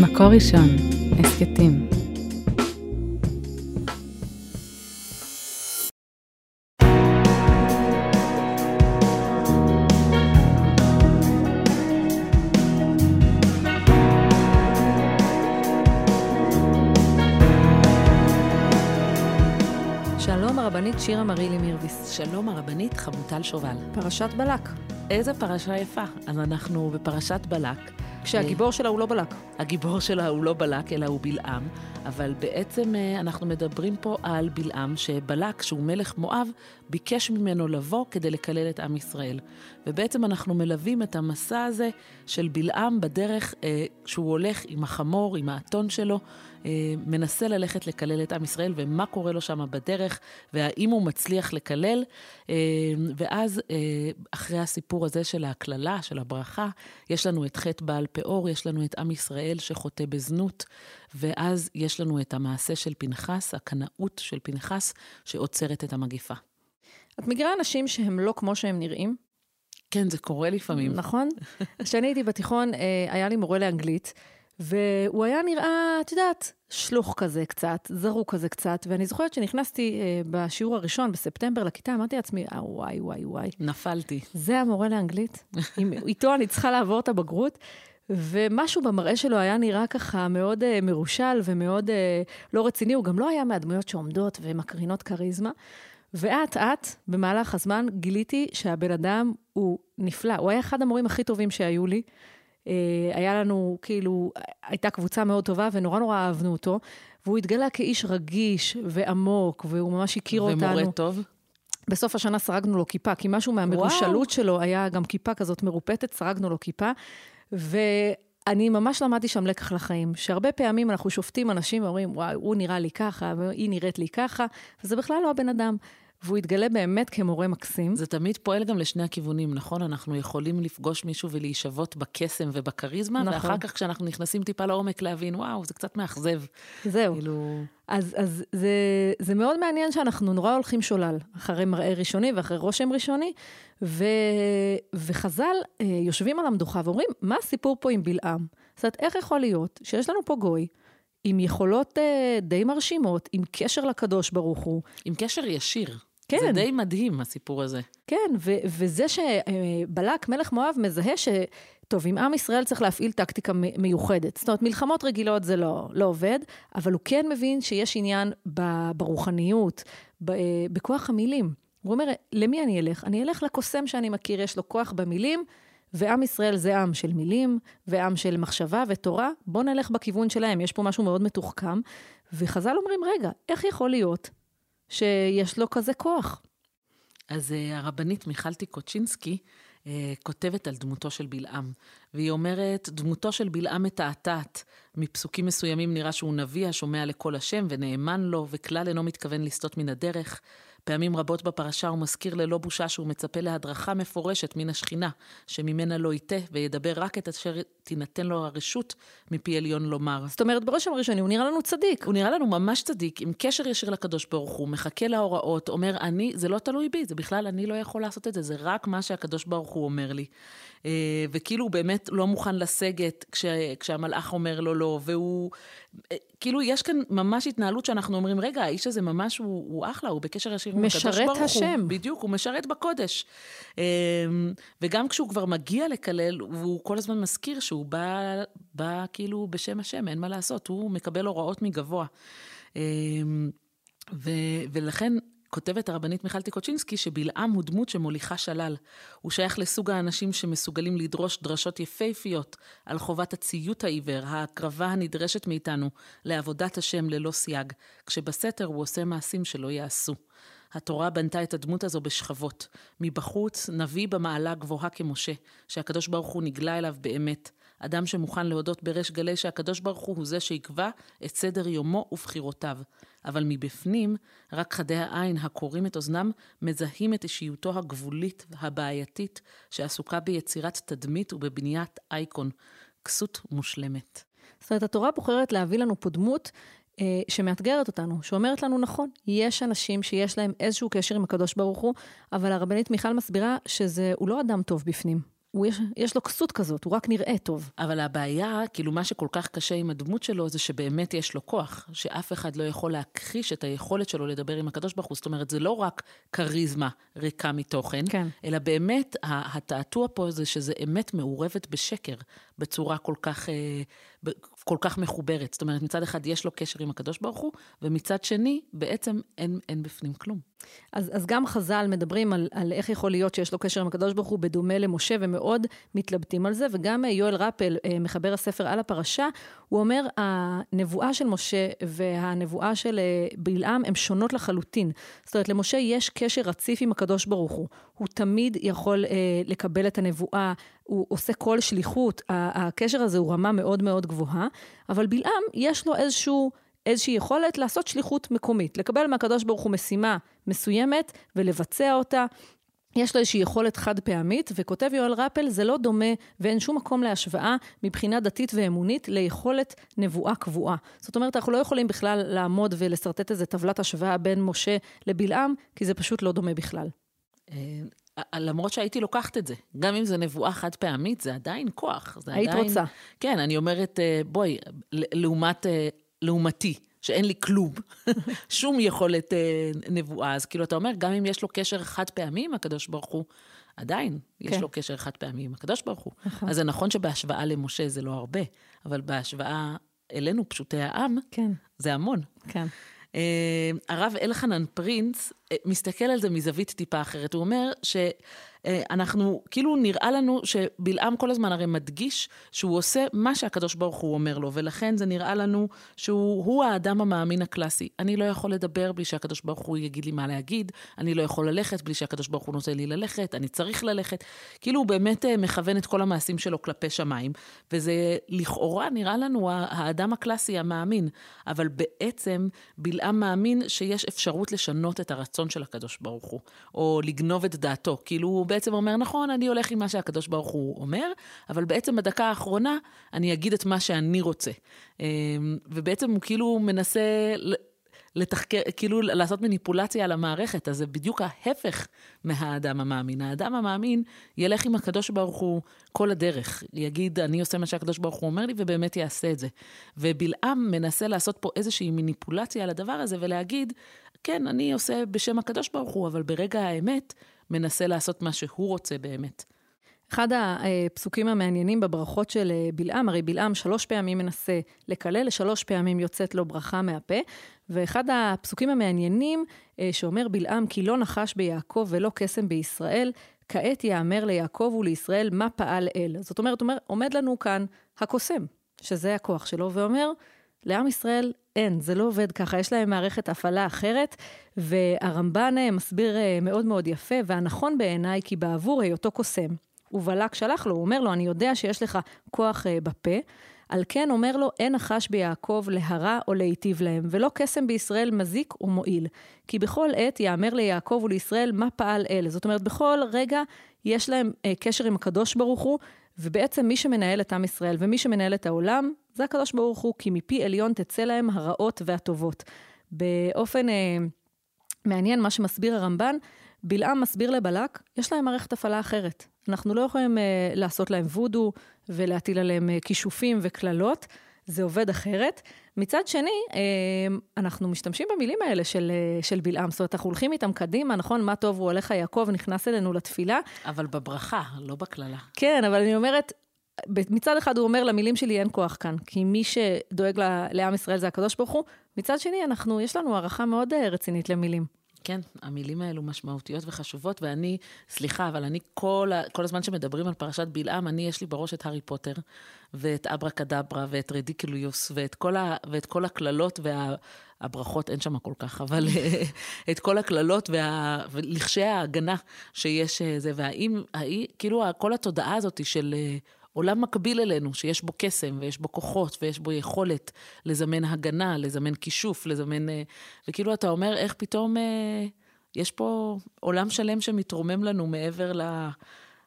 מקור ראשון, הסכתים. שלום הרבנית שירה מרילי מירביס. שלום הרבנית חמוטל שובל. פרשת בלק. איזה פרשה יפה. אז אנחנו בפרשת בלק. כשהגיבור שלה הוא לא בלק. הגיבור שלה הוא לא בלק, אלא הוא בלעם, אבל בעצם אה, אנחנו מדברים פה על בלעם, שבלק, שהוא מלך מואב, ביקש ממנו לבוא כדי לקלל את עם ישראל. ובעצם אנחנו מלווים את המסע הזה של בלעם בדרך אה, שהוא הולך עם החמור, עם האתון שלו, אה, מנסה ללכת לקלל את עם ישראל, ומה קורה לו שם בדרך, והאם הוא מצליח לקלל. אה, ואז, אה, אחרי הסיפור הזה של ההקללה, של הברכה, יש לנו את חטא בעל פאור, יש לנו את עם ישראל שחוטא בזנות, ואז יש לנו את המעשה של פנחס, הקנאות של פנחס, שעוצרת את המגיפה. את מכירה אנשים שהם לא כמו שהם נראים? כן, זה קורה לפעמים. נכון. כשאני הייתי בתיכון, היה לי מורה לאנגלית, והוא היה נראה, את יודעת, שלוח כזה קצת, זרוק כזה קצת, ואני זוכרת שנכנסתי אה, בשיעור הראשון בספטמבר לכיתה, אמרתי לעצמי, אה, וואי, וואי, וואי. נפלתי. זה המורה לאנגלית, עם, איתו אני צריכה לעבור את הבגרות. ומשהו במראה שלו היה נראה ככה מאוד uh, מרושל ומאוד uh, לא רציני, הוא גם לא היה מהדמויות שעומדות ומקרינות כריזמה. ואט-אט, במהלך הזמן, גיליתי שהבן אדם הוא נפלא. הוא היה אחד המורים הכי טובים שהיו לי. Uh, היה לנו, כאילו, הייתה קבוצה מאוד טובה ונורא נורא אהבנו אותו. והוא התגלה כאיש רגיש ועמוק, והוא ממש הכיר ומורה אותנו. ומורה טוב? בסוף השנה סרגנו לו כיפה, כי משהו מהמרושלות שלו היה גם כיפה כזאת מרופטת, סרגנו לו כיפה. ואני ממש למדתי שם לקח לחיים, שהרבה פעמים אנחנו שופטים אנשים ואומרים, וואי, הוא נראה לי ככה, והיא נראית לי ככה, וזה בכלל לא הבן אדם. והוא יתגלה באמת כמורה מקסים. זה תמיד פועל גם לשני הכיוונים, נכון? אנחנו יכולים לפגוש מישהו ולהישבות בקסם ובכריזמה, נכון. ואחר כך כשאנחנו נכנסים טיפה לעומק להבין, וואו, זה קצת מאכזב. זהו. כאילו... אז, אז זה, זה מאוד מעניין שאנחנו נורא הולכים שולל, אחרי מראה ראשוני ואחרי רושם ראשוני, ו, וחז"ל אה, יושבים על המדוכה ואומרים, מה הסיפור פה עם בלעם? זאת אומרת, איך יכול להיות שיש לנו פה גוי, עם יכולות אה, די מרשימות, עם קשר לקדוש ברוך הוא. עם קשר ישיר. כן. זה די מדהים, הסיפור הזה. כן, ו- וזה שבלק, מלך מואב, מזהה ש... טוב, עם עם ישראל צריך להפעיל טקטיקה מיוחדת. זאת אומרת, מלחמות רגילות זה לא, לא עובד, אבל הוא כן מבין שיש עניין ברוחניות, בכוח המילים. הוא אומר, למי אני אלך? אני אלך לקוסם שאני מכיר, יש לו כוח במילים, ועם ישראל זה עם של מילים, ועם של מחשבה ותורה. בואו נלך בכיוון שלהם, יש פה משהו מאוד מתוחכם. וחז"ל אומרים, רגע, איך יכול להיות שיש לו כזה כוח. אז uh, הרבנית מיכל טיקוצ'ינסקי uh, כותבת על דמותו של בלעם, והיא אומרת, דמותו של בלעם מתעתעת. מפסוקים מסוימים נראה שהוא נביא השומע לקול השם ונאמן לו, וכלל אינו מתכוון לסטות מן הדרך. פעמים רבות בפרשה הוא מזכיר ללא בושה שהוא מצפה להדרכה מפורשת מן השכינה, שממנה לא יטה, וידבר רק את אשר תינתן לו הרשות מפי עליון לומר. זאת אומרת, בראש הראשוני הוא נראה לנו צדיק. הוא נראה לנו ממש צדיק, עם קשר ישיר לקדוש ברוך הוא, מחכה להוראות, אומר, אני, זה לא תלוי בי, זה בכלל, אני לא יכול לעשות את זה, זה רק מה שהקדוש ברוך הוא אומר לי. וכאילו הוא באמת לא מוכן לסגת כש, כשהמלאך אומר לו לא, והוא... כאילו, יש כאן ממש התנהלות שאנחנו אומרים, רגע, האיש הזה ממש, הוא, הוא אחלה, הוא בקשר ישיר עם הקדוש ברוך הוא. משרת השם. בדיוק, הוא משרת בקודש. וגם כשהוא כבר מגיע לקלל, והוא כל הזמן מזכיר שהוא בא, בא כאילו בשם השם, אין מה לעשות, הוא מקבל הוראות מגבוה. ו, ולכן כותבת הרבנית מיכל טיקוצ'ינסקי שבלעם הוא דמות שמוליכה שלל. הוא שייך לסוג האנשים שמסוגלים לדרוש דרשות יפהפיות על חובת הציות העיוור, ההקרבה הנדרשת מאיתנו לעבודת השם ללא סייג, כשבסתר הוא עושה מעשים שלא ייעשו. התורה בנתה את הדמות הזו בשכבות. מבחוץ, נביא במעלה גבוהה כמשה, שהקדוש ברוך הוא נגלה אליו באמת. אדם שמוכן להודות בריש גלי שהקדוש ברוך הוא הוא זה שיקבע את סדר יומו ובחירותיו. אבל מבפנים, רק חדי העין הקוראים את אוזנם מזהים את אישיותו הגבולית והבעייתית, שעסוקה ביצירת תדמית ובבניית אייקון, כסות מושלמת. זאת אומרת, התורה בוחרת להביא לנו פה דמות אה, שמאתגרת אותנו, שאומרת לנו, נכון, יש אנשים שיש להם איזשהו קשר עם הקדוש ברוך הוא, אבל הרבנית מיכל מסבירה שזה, הוא לא אדם טוב בפנים. הוא יש, יש לו כסות כזאת, הוא רק נראה טוב. אבל הבעיה, כאילו מה שכל כך קשה עם הדמות שלו, זה שבאמת יש לו כוח, שאף אחד לא יכול להכחיש את היכולת שלו לדבר עם הקדוש ברוך הוא. זאת אומרת, זה לא רק כריזמה ריקה מתוכן, כן. אלא באמת, התעתוע פה זה שזה אמת מעורבת בשקר, בצורה כל כך, אה, כל כך מחוברת. זאת אומרת, מצד אחד יש לו קשר עם הקדוש ברוך הוא, ומצד שני, בעצם אין, אין בפנים כלום. אז, אז גם חז"ל מדברים על, על איך יכול להיות שיש לו קשר עם הקדוש ברוך הוא בדומה למשה, ומאוד מתלבטים על זה, וגם יואל רפל, אה, מחבר הספר על הפרשה, הוא אומר, הנבואה של משה והנבואה של אה, בלעם הן שונות לחלוטין. זאת אומרת, למשה יש קשר רציף עם הקדוש ברוך הוא. הוא תמיד יכול אה, לקבל את הנבואה, הוא עושה כל שליחות, הקשר הזה הוא רמה מאוד מאוד גבוהה, אבל בלעם יש לו איזשהו... איזושהי יכולת לעשות שליחות מקומית, לקבל מהקדוש ברוך הוא משימה מסוימת ולבצע אותה. יש לו איזושהי יכולת חד פעמית, וכותב יואל רפל, זה לא דומה ואין שום מקום להשוואה מבחינה דתית ואמונית ליכולת נבואה קבועה. זאת אומרת, אנחנו לא יכולים בכלל לעמוד ולשרטט איזה טבלת השוואה בין משה לבלעם, כי זה פשוט לא דומה בכלל. למרות שהייתי לוקחת את זה, גם אם זו נבואה חד פעמית, זה עדיין כוח. זה היית עדיין... רוצה. כן, אני אומרת, אה, בואי, לעומת, אה, לעומתי, שאין לי כלום, שום יכולת אה, נבואה. אז כאילו, אתה אומר, גם אם יש לו קשר חד פעמי עם הקדוש ברוך הוא, עדיין כן. יש לו קשר חד פעמי עם הקדוש ברוך הוא. נכון. אז זה נכון שבהשוואה למשה זה לא הרבה, אבל בהשוואה אלינו, פשוטי העם, כן. זה המון. כן. אה, הרב אלחנן פרינץ אה, מסתכל על זה מזווית טיפה אחרת. הוא אומר ש... אה, אנחנו, כאילו נראה לנו שבלעם כל הזמן הרי מדגיש שהוא עושה מה שהקדוש ברוך הוא אומר לו, ולכן זה נראה לנו שהוא האדם המאמין הקלאסי. אני לא יכול לדבר בלי שהקדוש ברוך הוא יגיד לי מה להגיד, אני לא יכול ללכת בלי שהקדוש ברוך הוא נותן לי ללכת, אני צריך ללכת. כאילו הוא באמת אה, מכוון את כל המעשים שלו כלפי שמיים, וזה לכאורה נראה לנו האדם הקלאסי המאמין, אבל בעצם בלעם מאמין שיש אפשרות לשנות את הרצון של הקדוש ברוך הוא, או לגנוב את דעתו. כאילו הוא בעצם אומר, נכון, אני הולך עם מה שהקדוש ברוך הוא אומר, אבל בעצם בדקה האחרונה אני אגיד את מה שאני רוצה. אמ, ובעצם הוא כאילו מנסה לתחקר, כאילו לעשות מניפולציה על המערכת, אז זה בדיוק ההפך מהאדם המאמין. האדם המאמין ילך עם הקדוש ברוך הוא כל הדרך, יגיד, אני עושה מה שהקדוש ברוך הוא אומר לי, ובאמת יעשה את זה. ובלעם מנסה לעשות פה איזושהי מניפולציה על הדבר הזה ולהגיד, כן, אני עושה בשם הקדוש ברוך הוא, אבל ברגע האמת, מנסה לעשות מה שהוא רוצה באמת. אחד הפסוקים המעניינים בברכות של אה, בלעם, הרי בלעם שלוש פעמים מנסה לקלל, שלוש פעמים יוצאת לו ברכה מהפה, ואחד הפסוקים המעניינים אה, שאומר בלעם, כי לא נחש ביעקב ולא קסם בישראל, כעת יאמר ליעקב ולישראל מה פעל אל. זאת אומרת, אומר, עומד לנו כאן הקוסם, שזה הכוח שלו, ואומר, לעם ישראל אין, זה לא עובד ככה, יש להם מערכת הפעלה אחרת, והרמב"ן אה, מסביר אה, מאוד מאוד יפה, והנכון בעיניי, כי בעבור היותו קוסם, ובלק שלח לו, הוא אומר לו, אני יודע שיש לך כוח אה, בפה, על כן אומר לו, אין נחש ביעקב להרע או להיטיב להם, ולא קסם בישראל מזיק ומועיל. כי בכל עת יאמר ליעקב ולישראל מה פעל אל. זאת אומרת, בכל רגע יש להם אה, קשר עם הקדוש ברוך הוא, ובעצם מי שמנהל את עם ישראל ומי שמנהל את העולם, זה הקדוש ברוך הוא, כי מפי עליון תצא להם הרעות והטובות. באופן אה, מעניין, מה שמסביר הרמב"ן, בלעם מסביר לבלק, יש להם מערכת הפעלה אחרת. אנחנו לא יכולים אה, לעשות להם וודו ולהטיל עליהם אה, כישופים וקללות, זה עובד אחרת. מצד שני, אה, אנחנו משתמשים במילים האלה של, אה, של בלעם, זאת אומרת, אנחנו הולכים איתם קדימה, נכון? מה טוב הוא הולך יעקב, נכנס אלינו לתפילה. אבל בברכה, לא בקללה. כן, אבל אני אומרת, מצד אחד הוא אומר, למילים שלי אין כוח כאן, כי מי שדואג לעם ישראל זה הקדוש ברוך הוא. מצד שני, אנחנו, יש לנו הערכה מאוד אה, רצינית למילים. כן, המילים האלו משמעותיות וחשובות, ואני, סליחה, אבל אני כל, כל הזמן שמדברים על פרשת בלעם, אני, יש לי בראש את הארי פוטר, ואת אברה קדברה, ואת רדיקוליוס, ואת כל, ה, ואת כל הקללות והברכות, אין שם כל כך, אבל את כל הקללות וה, ולכשי ההגנה שיש אה, זה, והאם, האי, כאילו, כל התודעה הזאת של... עולם מקביל אלינו, שיש בו קסם ויש בו כוחות ויש בו יכולת לזמן הגנה, לזמן כישוף, לזמן... אה, וכאילו אתה אומר, איך פתאום אה, יש פה עולם שלם שמתרומם לנו מעבר, ל,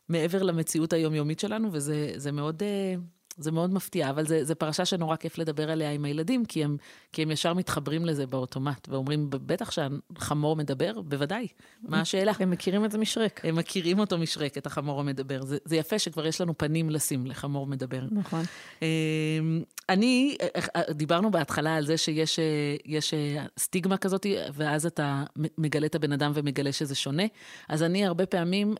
מעבר למציאות היומיומית שלנו, וזה מאוד... אה, זה מאוד מפתיע, אבל זו פרשה שנורא כיף לדבר עליה עם הילדים, כי הם, כי הם ישר מתחברים לזה באוטומט, ואומרים, בטח שהחמור מדבר, בוודאי, מה השאלה? הם מכירים את זה משרק. הם מכירים אותו משרק, את החמור המדבר. זה, זה יפה שכבר יש לנו פנים לשים לחמור מדבר. נכון. אמ, אני, דיברנו בהתחלה על זה שיש יש סטיגמה כזאת, ואז אתה מגלה את הבן אדם ומגלה שזה שונה. אז אני הרבה פעמים...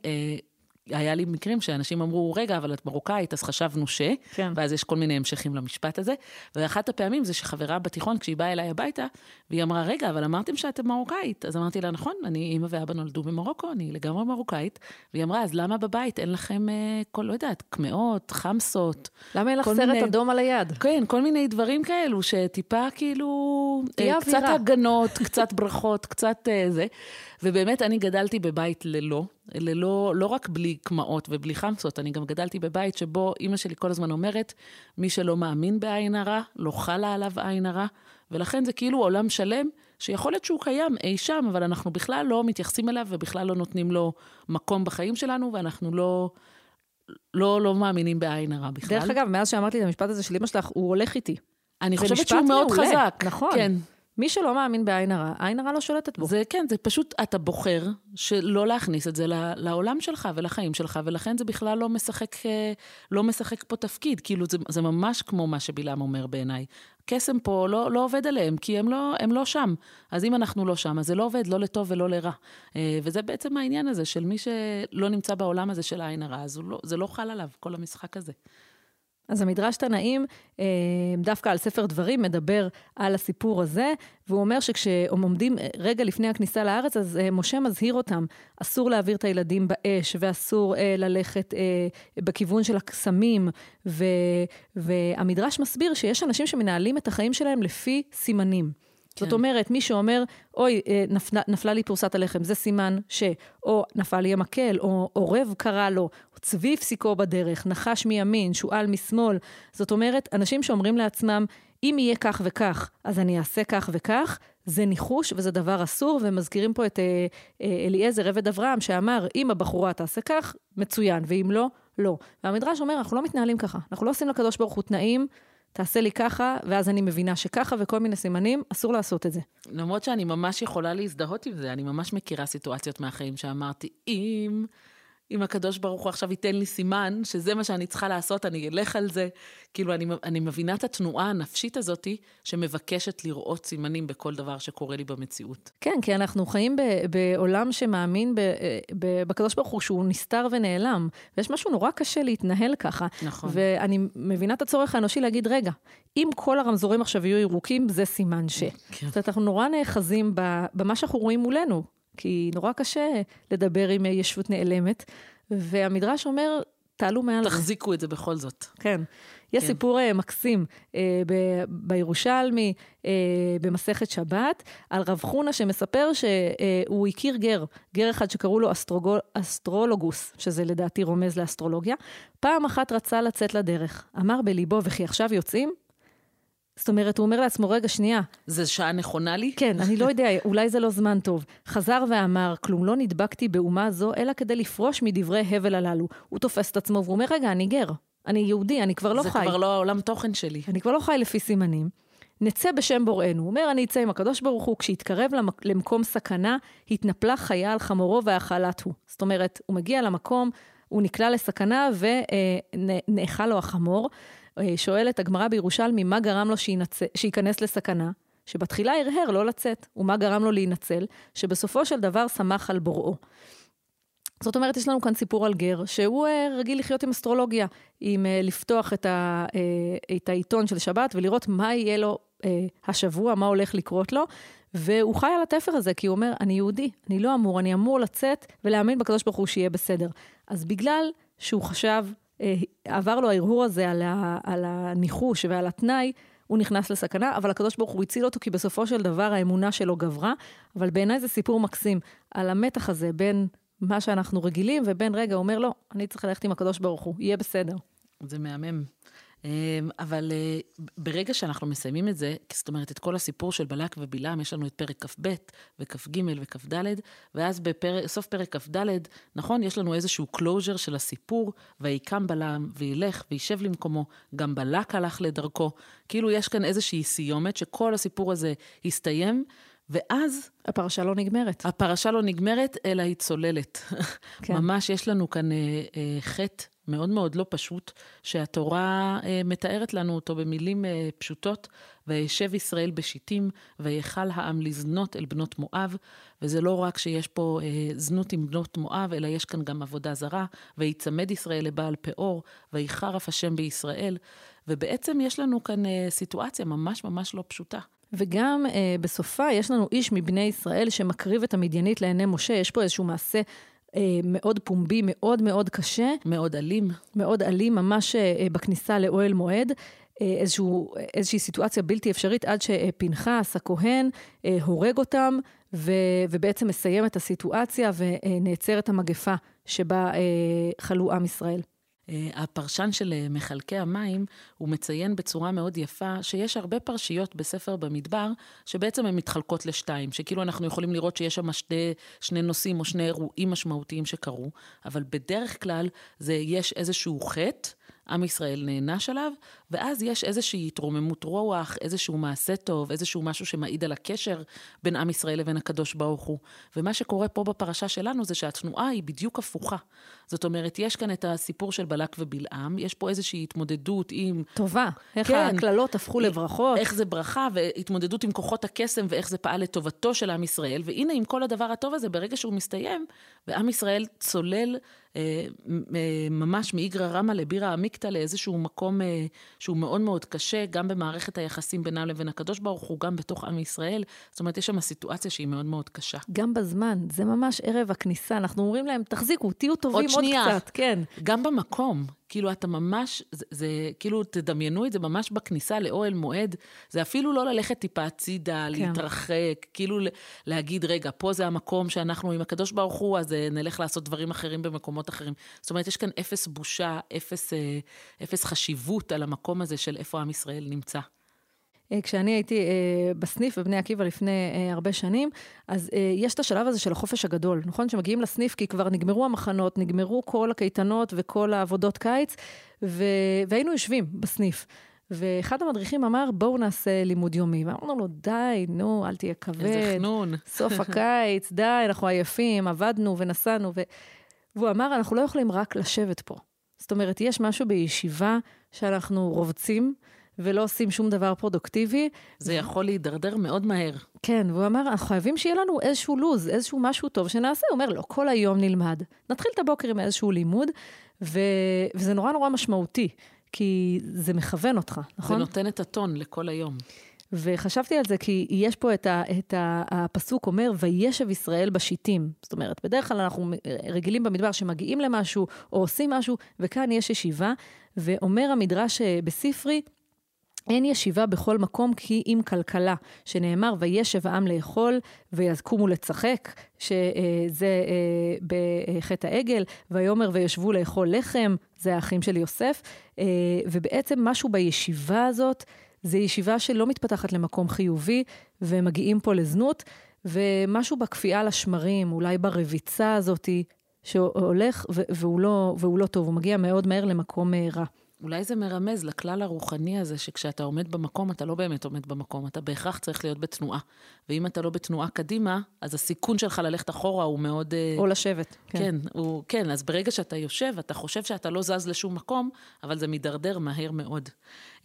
היה לי מקרים שאנשים אמרו, רגע, אבל את מרוקאית, אז חשבנו ש... כן. ואז יש כל מיני המשכים למשפט הזה. ואחת הפעמים זה שחברה בתיכון, כשהיא באה אליי הביתה, והיא אמרה, רגע, אבל אמרתם שאתם מרוקאית. אז אמרתי לה, נכון, אני, אימא ואבא נולדו במרוקו, אני לגמרי מרוקאית. והיא אמרה, אז למה בבית אין לכם, אה, כל, לא יודעת, קמעות, חמסות? למה אין לך סרט מיני, אדום על היד? כן, כל מיני דברים כאלו, שטיפה כאילו... אה, קצת הגנות, קצת ברכות, קצת אה, זה. ובאמת, אני גדלתי בבית ללא, ללא, לא רק בלי קמעות ובלי חמסות, אני גם גדלתי בבית שבו אימא שלי כל הזמן אומרת, מי שלא מאמין בעין הרע, לא חלה עליו עין הרע, ולכן זה כאילו עולם שלם, שיכול להיות שהוא קיים אי שם, אבל אנחנו בכלל לא מתייחסים אליו ובכלל לא נותנים לו מקום בחיים שלנו, ואנחנו לא... לא, לא מאמינים בעין הרע בכלל. דרך אגב, מאז שאמרתי את המשפט הזה של אמא שלך, הוא הולך איתי. אני חושבת שהוא מאוד מעולה. חזק. נכון. כן. מי שלא מאמין בעין הרע, עין הרע לא שולטת בו. זה כן, זה פשוט, אתה בוחר שלא להכניס את זה לעולם שלך ולחיים שלך, ולכן זה בכלל לא משחק, אה, לא משחק פה תפקיד. כאילו, זה, זה ממש כמו מה שבלעם אומר בעיניי. קסם פה לא, לא עובד עליהם, כי הם לא, הם לא שם. אז אם אנחנו לא שם, אז זה לא עובד, לא לטוב ולא לרע. אה, וזה בעצם העניין הזה של מי שלא נמצא בעולם הזה של העין הרע, אז לא, זה לא חל עליו, כל המשחק הזה. אז המדרש תנאים, אה, דווקא על ספר דברים, מדבר על הסיפור הזה, והוא אומר שכשהם עומדים אה, רגע לפני הכניסה לארץ, אז אה, משה מזהיר אותם, אסור להעביר את הילדים באש, ואסור ללכת בכיוון של הקסמים, והמדרש מסביר שיש אנשים שמנהלים את החיים שלהם לפי סימנים. כן. זאת אומרת, מי שאומר, אוי, אה, נפלה, נפלה לי פרוסת הלחם, זה סימן ש... או נפל לי המקל, או עורב קרה לו, או צבי הפסיקו בדרך, נחש מימין, שועל משמאל. זאת אומרת, אנשים שאומרים לעצמם, אם יהיה כך וכך, אז אני אעשה כך וכך, זה ניחוש וזה דבר אסור, ומזכירים פה את אה, אה, אליעזר, עבד אברהם, שאמר, אם הבחורה תעשה כך, מצוין, ואם לא, לא. והמדרש אומר, אנחנו לא מתנהלים ככה, אנחנו לא עושים לקדוש ברוך הוא תנאים. תעשה לי ככה, ואז אני מבינה שככה וכל מיני סימנים, אסור לעשות את זה. למרות שאני ממש יכולה להזדהות עם זה, אני ממש מכירה סיטואציות מהחיים שאמרתי, אם... אם הקדוש ברוך הוא עכשיו ייתן לי סימן, שזה מה שאני צריכה לעשות, אני אלך על זה. כאילו, אני, אני מבינה את התנועה הנפשית הזאת, שמבקשת לראות סימנים בכל דבר שקורה לי במציאות. כן, כי אנחנו חיים ב, בעולם שמאמין ב, ב, בקדוש ברוך הוא שהוא נסתר ונעלם, ויש משהו נורא קשה להתנהל ככה. נכון. ואני מבינה את הצורך האנושי להגיד, רגע, אם כל הרמזורים עכשיו יהיו ירוקים, זה סימן ש. כן. זאת אומרת, אנחנו נורא נאחזים במה שאנחנו רואים מולנו. כי נורא קשה לדבר עם ישות נעלמת, והמדרש אומר, תעלו מעל. תחזיקו את זה בכל זאת. כן. יש כן. סיפור uh, מקסים uh, ב- בירושלמי, uh, במסכת שבת, על רב חונה שמספר שהוא uh, הכיר גר, גר אחד שקראו לו אסטרוגו, אסטרולוגוס, שזה לדעתי רומז לאסטרולוגיה. פעם אחת רצה לצאת לדרך. אמר בליבו, וכי עכשיו יוצאים? זאת אומרת, הוא אומר לעצמו, רגע, שנייה. זה שעה נכונה לי? כן, אני לא יודע, אולי זה לא זמן טוב. חזר ואמר, כלום לא נדבקתי באומה זו, אלא כדי לפרוש מדברי הבל הללו. הוא תופס את עצמו והוא אומר, רגע, אני גר, אני יהודי, אני כבר לא זה חי. זה כבר לא העולם תוכן שלי. אני כבר לא חי לפי סימנים. נצא בשם בוראנו. הוא אומר, אני אצא עם הקדוש ברוך הוא, כשהתקרב למק... למקום סכנה, התנפלה חיה על חמורו ואכלת הוא. זאת אומרת, הוא מגיע למקום, הוא נקלע לסכנה ונאכל לו החמור. אה, שואלת הגמרא בירושלמי, מה גרם לו שינצ... שייכנס לסכנה? שבתחילה הרהר לא לצאת, ומה גרם לו להינצל? שבסופו של דבר שמח על בוראו. זאת אומרת, יש לנו כאן סיפור על גר, שהוא אה, רגיל לחיות עם אסטרולוגיה, עם אה, לפתוח את, ה, את העיתון של שבת ולראות מה יהיה לו השבוע, מה הולך לקרות לו, והוא חי על התפר הזה, כי הוא אומר, אני יהודי, אני לא אמור, אני אמור לצאת ולהאמין בקדוש ברוך הוא שיהיה בסדר. אז בגלל שהוא חשב עבר לו ההרהור הזה על, ה, על הניחוש ועל התנאי, הוא נכנס לסכנה, אבל הקדוש ברוך הוא הציל אותו, כי בסופו של דבר האמונה שלו גברה. אבל בעיניי זה סיפור מקסים, על המתח הזה בין מה שאנחנו רגילים, ובין, רגע, אומר, לא, אני צריך ללכת עם הקדוש ברוך הוא, יהיה בסדר. זה מהמם. אמ, אבל אה, ברגע שאנחנו מסיימים את זה, זאת אומרת, את כל הסיפור של בלק ובלעם, יש לנו את פרק כ"ב וכ"ג וכ"ד, ואז בסוף פרק כ"ד, נכון, יש לנו איזשהו closure של הסיפור, ויקם בלעם וילך וישב למקומו, גם בלק הלך לדרכו. כאילו יש כאן איזושהי סיומת שכל הסיפור הזה הסתיים, ואז... הפרשה לא נגמרת. הפרשה לא נגמרת, אלא היא צוללת. כן. ממש יש לנו כאן אה, אה, חטא מאוד מאוד לא פשוט, שהתורה אה, מתארת לנו אותו במילים אה, פשוטות, וישב ישראל בשיטים, ויכל העם לזנות אל בנות מואב, וזה לא רק שיש פה אה, זנות עם בנות מואב, אלא יש כאן גם עבודה זרה, ויצמד ישראל לבעל פאור, ויחרף השם בישראל, ובעצם יש לנו כאן אה, סיטואציה ממש ממש לא פשוטה. וגם אה, בסופה יש לנו איש מבני ישראל שמקריב את המדיינית לעיני משה, יש פה איזשהו מעשה מאוד פומבי, מאוד מאוד קשה. מאוד אלים. מאוד אלים, ממש אה, בכניסה לאוהל מועד. אה, איזשהו, איזושהי סיטואציה בלתי אפשרית עד שפנחס הכהן הורג אותם ו, ובעצם מסיים את הסיטואציה ונעצרת המגפה שבה חלו עם ישראל. אה, הפרשן של אה, מחלקי המים, הוא מציין בצורה מאוד יפה שיש הרבה פרשיות בספר במדבר, שבעצם הן מתחלקות לשתיים, שכאילו אנחנו יכולים לראות שיש שם שני, שני נושאים או שני אירועים משמעותיים שקרו, אבל בדרך כלל זה יש איזשהו חטא. עם ישראל נענש עליו, ואז יש איזושהי התרוממות רוח, איזשהו מעשה טוב, איזשהו משהו שמעיד על הקשר בין עם ישראל לבין הקדוש ברוך הוא. ומה שקורה פה בפרשה שלנו זה שהתנועה היא בדיוק הפוכה. זאת אומרת, יש כאן את הסיפור של בלק ובלעם, יש פה איזושהי התמודדות עם... טובה. איך כן, הקללות הפכו לברכות. איך זה ברכה, והתמודדות עם כוחות הקסם, ואיך זה פעל לטובתו של עם ישראל. והנה, עם כל הדבר הטוב הזה, ברגע שהוא מסתיים, ועם ישראל צולל אה, ממש מאיגרא רמא לבירא עמיקתא לאיזשהו מקום אה, שהוא מאוד מאוד קשה, גם במערכת היחסים בינם לבין הקדוש ברוך הוא, גם בתוך עם ישראל. זאת אומרת, יש שם סיטואציה שהיא מאוד מאוד קשה. גם בזמן, זה ממש ערב הכניסה, אנחנו אומרים להם, תחזיקו, תהיו טובים עוד, עוד קצת, כן. גם במקום, כאילו, אתה ממש, זה, זה, כאילו, תדמיינו את זה ממש בכניסה לאוהל מועד, זה אפילו לא ללכת טיפה הצידה, כן. להתרחק, כאילו להגיד, רגע, פה זה המקום שאנחנו עם הקדוש ברוך הוא, אז אה, נלך לעשות דברים אחרים במקומות אחרים. זאת אומרת, יש כאן אפס בושה, אפס, אה, אפס חשיבות על המקום הזה של איפה עם ישראל נמצא. אה, כשאני הייתי אה, בסניף בבני עקיבא לפני אה, הרבה שנים, אז יש את השלב הזה של החופש הגדול, נכון? שמגיעים לסניף כי כבר נגמרו המחנות, נגמרו כל הקייטנות וכל העבודות קיץ, ו... והיינו יושבים בסניף. ואחד המדריכים אמר, בואו נעשה לימוד יומי. ואמרנו לו, די, נו, אל תהיה כבד. איזה חנון. סוף הקיץ, די, אנחנו עייפים, עבדנו ונסענו. ו... והוא אמר, אנחנו לא יכולים רק לשבת פה. זאת אומרת, יש משהו בישיבה שאנחנו רובצים, ולא עושים שום דבר פרודוקטיבי. זה יכול להידרדר מאוד מהר. כן, והוא אמר, אנחנו חייבים שיהיה לנו איזשהו לוז, איזשהו משהו טוב שנעשה. הוא אומר, לא, כל היום נלמד. נתחיל את הבוקר עם איזשהו לימוד, ו... וזה נורא נורא משמעותי, כי זה מכוון אותך, נכון? זה נותן את הטון לכל היום. וחשבתי על זה כי יש פה את, ה, את ה, הפסוק אומר, וישב ישראל בשיטים. זאת אומרת, בדרך כלל אנחנו רגילים במדבר שמגיעים למשהו או עושים משהו, וכאן יש ישיבה, ואומר המדרש אה, בספרי, אין ישיבה בכל מקום כי אם כלכלה, שנאמר, וישב העם לאכול ויקומו לצחק, שזה אה, בחטא העגל, ויאמר וישבו לאכול לחם, זה האחים של יוסף, אה, ובעצם משהו בישיבה הזאת, זה ישיבה שלא מתפתחת למקום חיובי, ומגיעים פה לזנות, ומשהו בכפייה לשמרים, אולי ברביצה הזאתי, שהולך והוא לא, והוא לא טוב, הוא מגיע מאוד מהר למקום אה, רע. אולי זה מרמז לכלל הרוחני הזה, שכשאתה עומד במקום, אתה לא באמת עומד במקום, אתה בהכרח צריך להיות בתנועה. ואם אתה לא בתנועה קדימה, אז הסיכון שלך ללכת אחורה הוא מאוד... אה, או לשבת. כן. כן, הוא, כן, אז ברגע שאתה יושב, אתה חושב שאתה לא זז לשום מקום, אבל זה מידרדר מהר מאוד.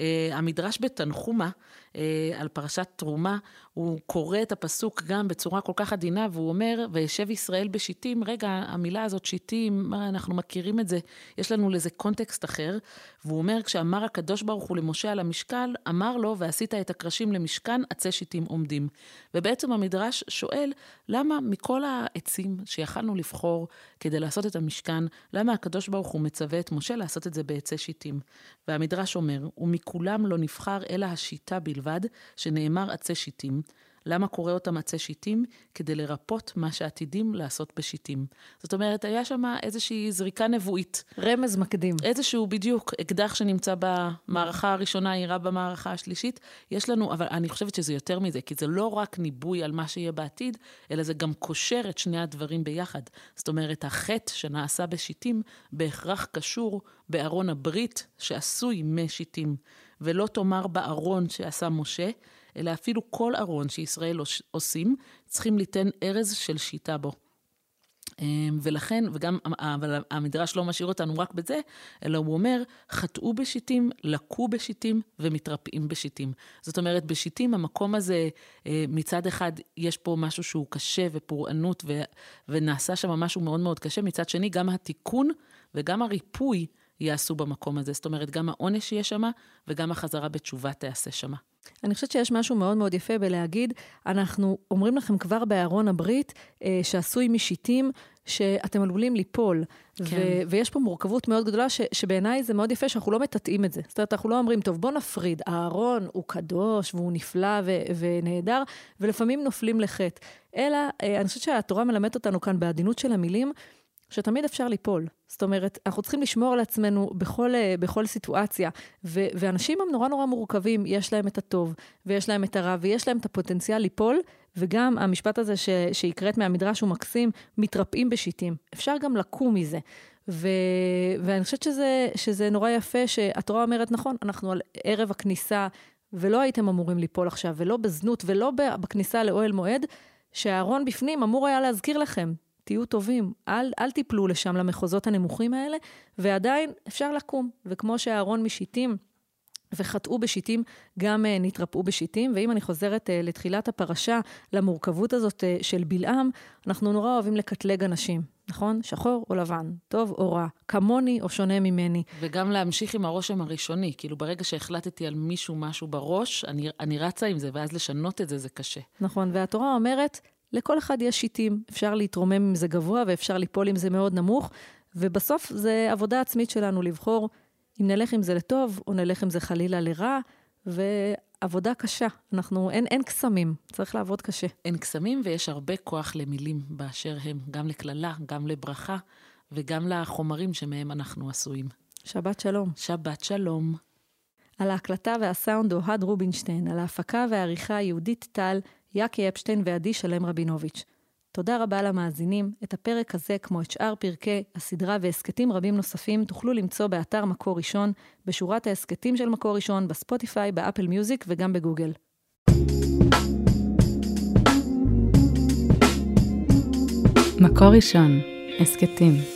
Uh, המדרש בתנחומה, uh, על פרשת תרומה, הוא קורא את הפסוק גם בצורה כל כך עדינה, והוא אומר, וישב ישראל בשיטים, רגע, המילה הזאת, שיטים, מה, אנחנו מכירים את זה, יש לנו לזה קונטקסט אחר, והוא אומר, כשאמר הקדוש ברוך הוא למשה על המשקל, אמר לו, ועשית את הקרשים למשכן, עצי שיטים עומדים. ובעצם המדרש שואל, למה מכל העצים שיכלנו לבחור כדי לעשות את המשכן, למה הקדוש ברוך הוא מצווה את משה לעשות את זה בעצי שיטים? והמדרש אומר, ומכולם לא נבחר אלא השיטה בלבד, שנאמר עצי שיטים. למה קורא אותם עצי שיטים? כדי לרפות מה שעתידים לעשות בשיטים. זאת אומרת, היה שם איזושהי זריקה נבואית. רמז מקדים. איזשהו, בדיוק, אקדח שנמצא במערכה הראשונה, אירה במערכה השלישית. יש לנו, אבל אני חושבת שזה יותר מזה, כי זה לא רק ניבוי על מה שיהיה בעתיד, אלא זה גם קושר את שני הדברים ביחד. זאת אומרת, החטא שנעשה בשיטים בהכרח קשור בארון הברית שעשוי משיטים. ולא תאמר בארון שעשה משה, אלא אפילו כל ארון שישראל עושים, צריכים ליתן ארז של שיטה בו. אמ, ולכן, וגם, אבל המדרש לא משאיר אותנו רק בזה, אלא הוא אומר, חטאו בשיטים, לקו בשיטים ומתרפאים בשיטים. זאת אומרת, בשיטים המקום הזה, אה, מצד אחד יש פה משהו שהוא קשה ופורענות, ו, ונעשה שם משהו מאוד מאוד קשה, מצד שני, גם התיקון וגם הריפוי יעשו במקום הזה. זאת אומרת, גם העונש יהיה שמה, וגם החזרה בתשובה תיעשה שמה. אני חושבת שיש משהו מאוד מאוד יפה בלהגיד, אנחנו אומרים לכם כבר בארון הברית, אה, שעשוי משיטים, שאתם עלולים ליפול. כן. ו- ויש פה מורכבות מאוד גדולה, ש- שבעיניי זה מאוד יפה שאנחנו לא מטאטאים את זה. זאת אומרת, אנחנו לא אומרים, טוב, בוא נפריד, הארון הוא קדוש והוא נפלא ו- ונהדר, ולפעמים נופלים לחטא. אלא, אה, אני חושבת שהתורה מלמדת אותנו כאן בעדינות של המילים, שתמיד אפשר ליפול. זאת אומרת, אנחנו צריכים לשמור על עצמנו בכל, אה, בכל סיטואציה. ו- ואנשים הם נורא נורא מורכבים, יש להם את הטוב, ויש להם את הרע, ויש להם את הפוטנציאל ליפול, וגם המשפט הזה ש- שהקראת מהמדרש הוא מקסים, מתרפאים בשיטים. אפשר גם לקום מזה. ו- ואני חושבת שזה, שזה נורא יפה שהתורה אומרת, נכון, אנחנו על ערב הכניסה, ולא הייתם אמורים ליפול עכשיו, ולא בזנות, ולא בכניסה לאוהל מועד, שהארון בפנים אמור היה להזכיר לכם, תהיו טובים, אל, אל תיפלו לשם, למחוזות הנמוכים האלה, ועדיין אפשר לקום. וכמו שהארון משיטים, וחטאו בשיטים, גם uh, נתרפאו בשיטים. ואם אני חוזרת uh, לתחילת הפרשה, למורכבות הזאת uh, של בלעם, אנחנו נורא אוהבים לקטלג אנשים, נכון? שחור או לבן, טוב או רע, כמוני או שונה ממני. וגם להמשיך עם הרושם הראשוני, כאילו ברגע שהחלטתי על מישהו משהו בראש, אני, אני רצה עם זה, ואז לשנות את זה זה קשה. נכון, והתורה אומרת, לכל אחד יש שיטים, אפשר להתרומם אם זה גבוה ואפשר ליפול אם זה מאוד נמוך, ובסוף זה עבודה עצמית שלנו לבחור אם נלך עם זה לטוב או נלך עם זה חלילה לרע, ועבודה קשה. אנחנו, אין, אין קסמים, צריך לעבוד קשה. אין קסמים ויש הרבה כוח למילים באשר הם, גם לקללה, גם לברכה וגם לחומרים שמהם אנחנו עשויים. שבת שלום. שבת שלום. על ההקלטה והסאונד אוהד רובינשטיין, על ההפקה והעריכה יהודית טל, יאקי אפשטיין ועדי שלם רבינוביץ'. תודה רבה למאזינים. את הפרק הזה, כמו את שאר פרקי הסדרה והסכתים רבים נוספים, תוכלו למצוא באתר מקור ראשון, בשורת ההסכתים של מקור ראשון, בספוטיפיי, באפל מיוזיק וגם בגוגל. מקור ראשון, הסכתים.